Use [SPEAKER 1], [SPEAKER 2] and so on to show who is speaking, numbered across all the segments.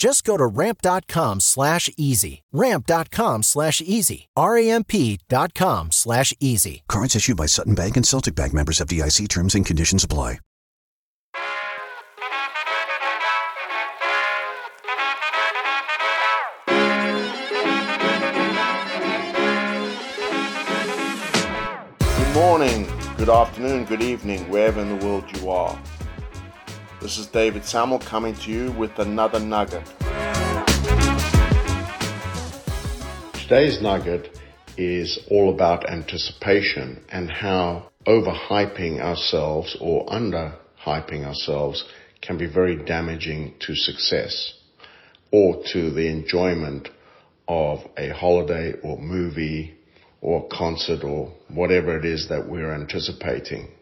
[SPEAKER 1] Just go to ramp.com slash easy. Ramp.com slash easy. R-A-M-P dot com slash easy.
[SPEAKER 2] Cards issued by Sutton Bank and Celtic Bank members FDIC terms and conditions apply.
[SPEAKER 3] Good morning, good afternoon, good evening, wherever in the world you are. This is David Sammel coming to you with another nugget. Today's nugget is all about anticipation and how overhyping ourselves or underhyping ourselves can be very damaging to success or to the enjoyment of a holiday or movie or concert or whatever it is that we're anticipating.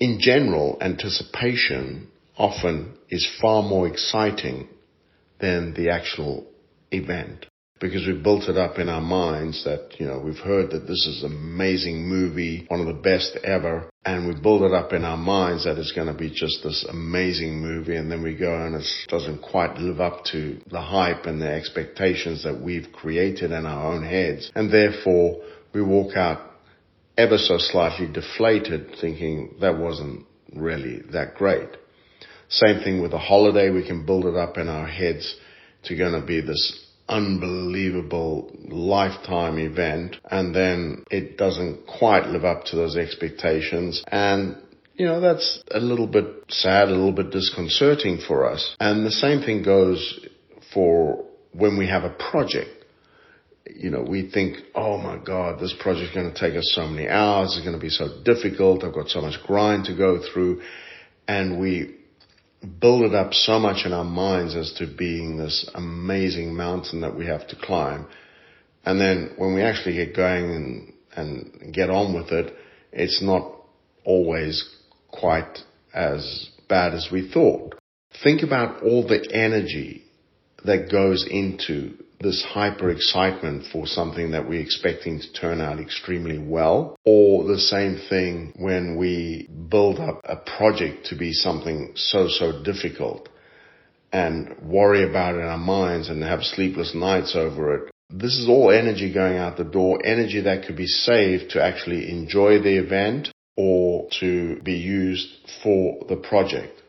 [SPEAKER 3] In general, anticipation often is far more exciting than the actual event because we've built it up in our minds that, you know, we've heard that this is an amazing movie, one of the best ever, and we build it up in our minds that it's going to be just this amazing movie, and then we go and it doesn't quite live up to the hype and the expectations that we've created in our own heads, and therefore we walk out ever so slightly deflated thinking that wasn't really that great. Same thing with a holiday. We can build it up in our heads to going to be this unbelievable lifetime event and then it doesn't quite live up to those expectations and you know that's a little bit sad a little bit disconcerting for us and the same thing goes for when we have a project you know, we think, oh my God, this project's going to take us so many hours. It's going to be so difficult. I've got so much grind to go through. And we build it up so much in our minds as to being this amazing mountain that we have to climb. And then when we actually get going and, and get on with it, it's not always quite as bad as we thought. Think about all the energy that goes into this hyper excitement for something that we're expecting to turn out extremely well, or the same thing when we build up a project to be something so, so difficult and worry about it in our minds and have sleepless nights over it. This is all energy going out the door, energy that could be saved to actually enjoy the event or to be used for the project.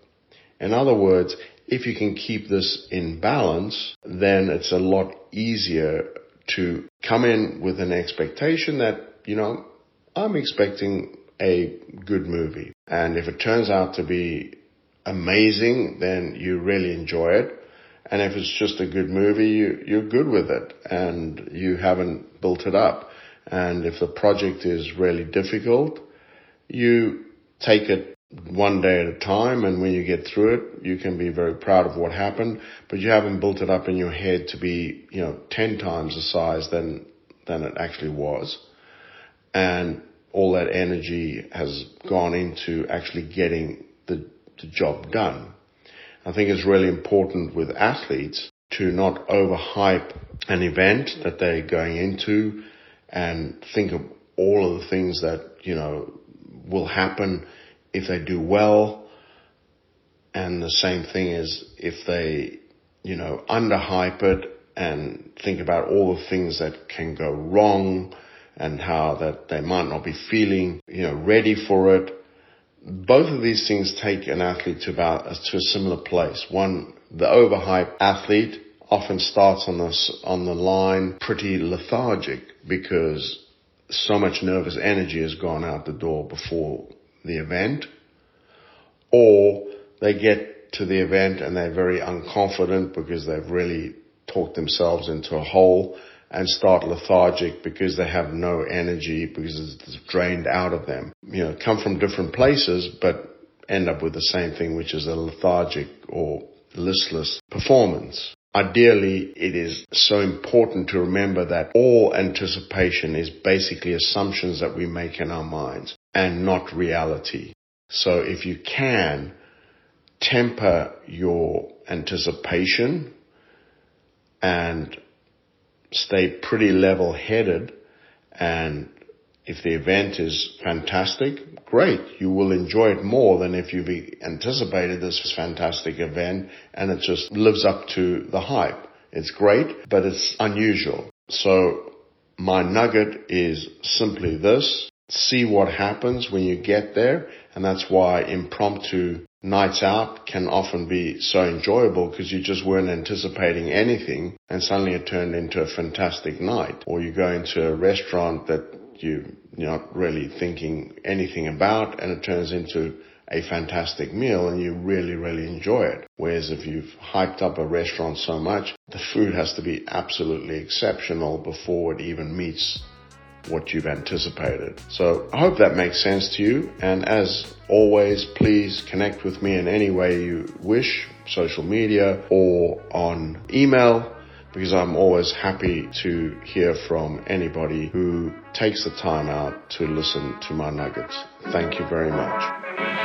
[SPEAKER 3] In other words, if you can keep this in balance, then it's a lot easier to come in with an expectation that, you know, I'm expecting a good movie. And if it turns out to be amazing, then you really enjoy it. And if it's just a good movie, you, you're good with it and you haven't built it up. And if the project is really difficult, you take it one day at a time and when you get through it, you can be very proud of what happened, but you haven't built it up in your head to be, you know, 10 times the size than, than it actually was. And all that energy has gone into actually getting the, the job done. I think it's really important with athletes to not overhype an event that they're going into and think of all of the things that, you know, will happen if they do well. And the same thing is if they, you know, underhype it and think about all the things that can go wrong and how that they might not be feeling, you know, ready for it. Both of these things take an athlete to about to a similar place. One, the overhyped athlete often starts on this on the line pretty lethargic because so much nervous energy has gone out the door before the event. or they get to the event and they're very unconfident because they've really talked themselves into a hole and start lethargic because they have no energy because it's drained out of them. You know, come from different places, but end up with the same thing, which is a lethargic or listless performance. Ideally, it is so important to remember that all anticipation is basically assumptions that we make in our minds and not reality. So if you can temper your anticipation and stay pretty level headed and if the event is fantastic, great. You will enjoy it more than if you've anticipated this fantastic event and it just lives up to the hype. It's great, but it's unusual. So my nugget is simply this. See what happens when you get there. And that's why impromptu nights out can often be so enjoyable because you just weren't anticipating anything and suddenly it turned into a fantastic night. Or you go into a restaurant that you, you're not really thinking anything about and it turns into a fantastic meal and you really, really enjoy it. Whereas if you've hyped up a restaurant so much, the food has to be absolutely exceptional before it even meets what you've anticipated. So I hope that makes sense to you. And as always, please connect with me in any way you wish, social media or on email because I'm always happy to hear from anybody who takes the time out to listen to my nuggets. Thank you very much.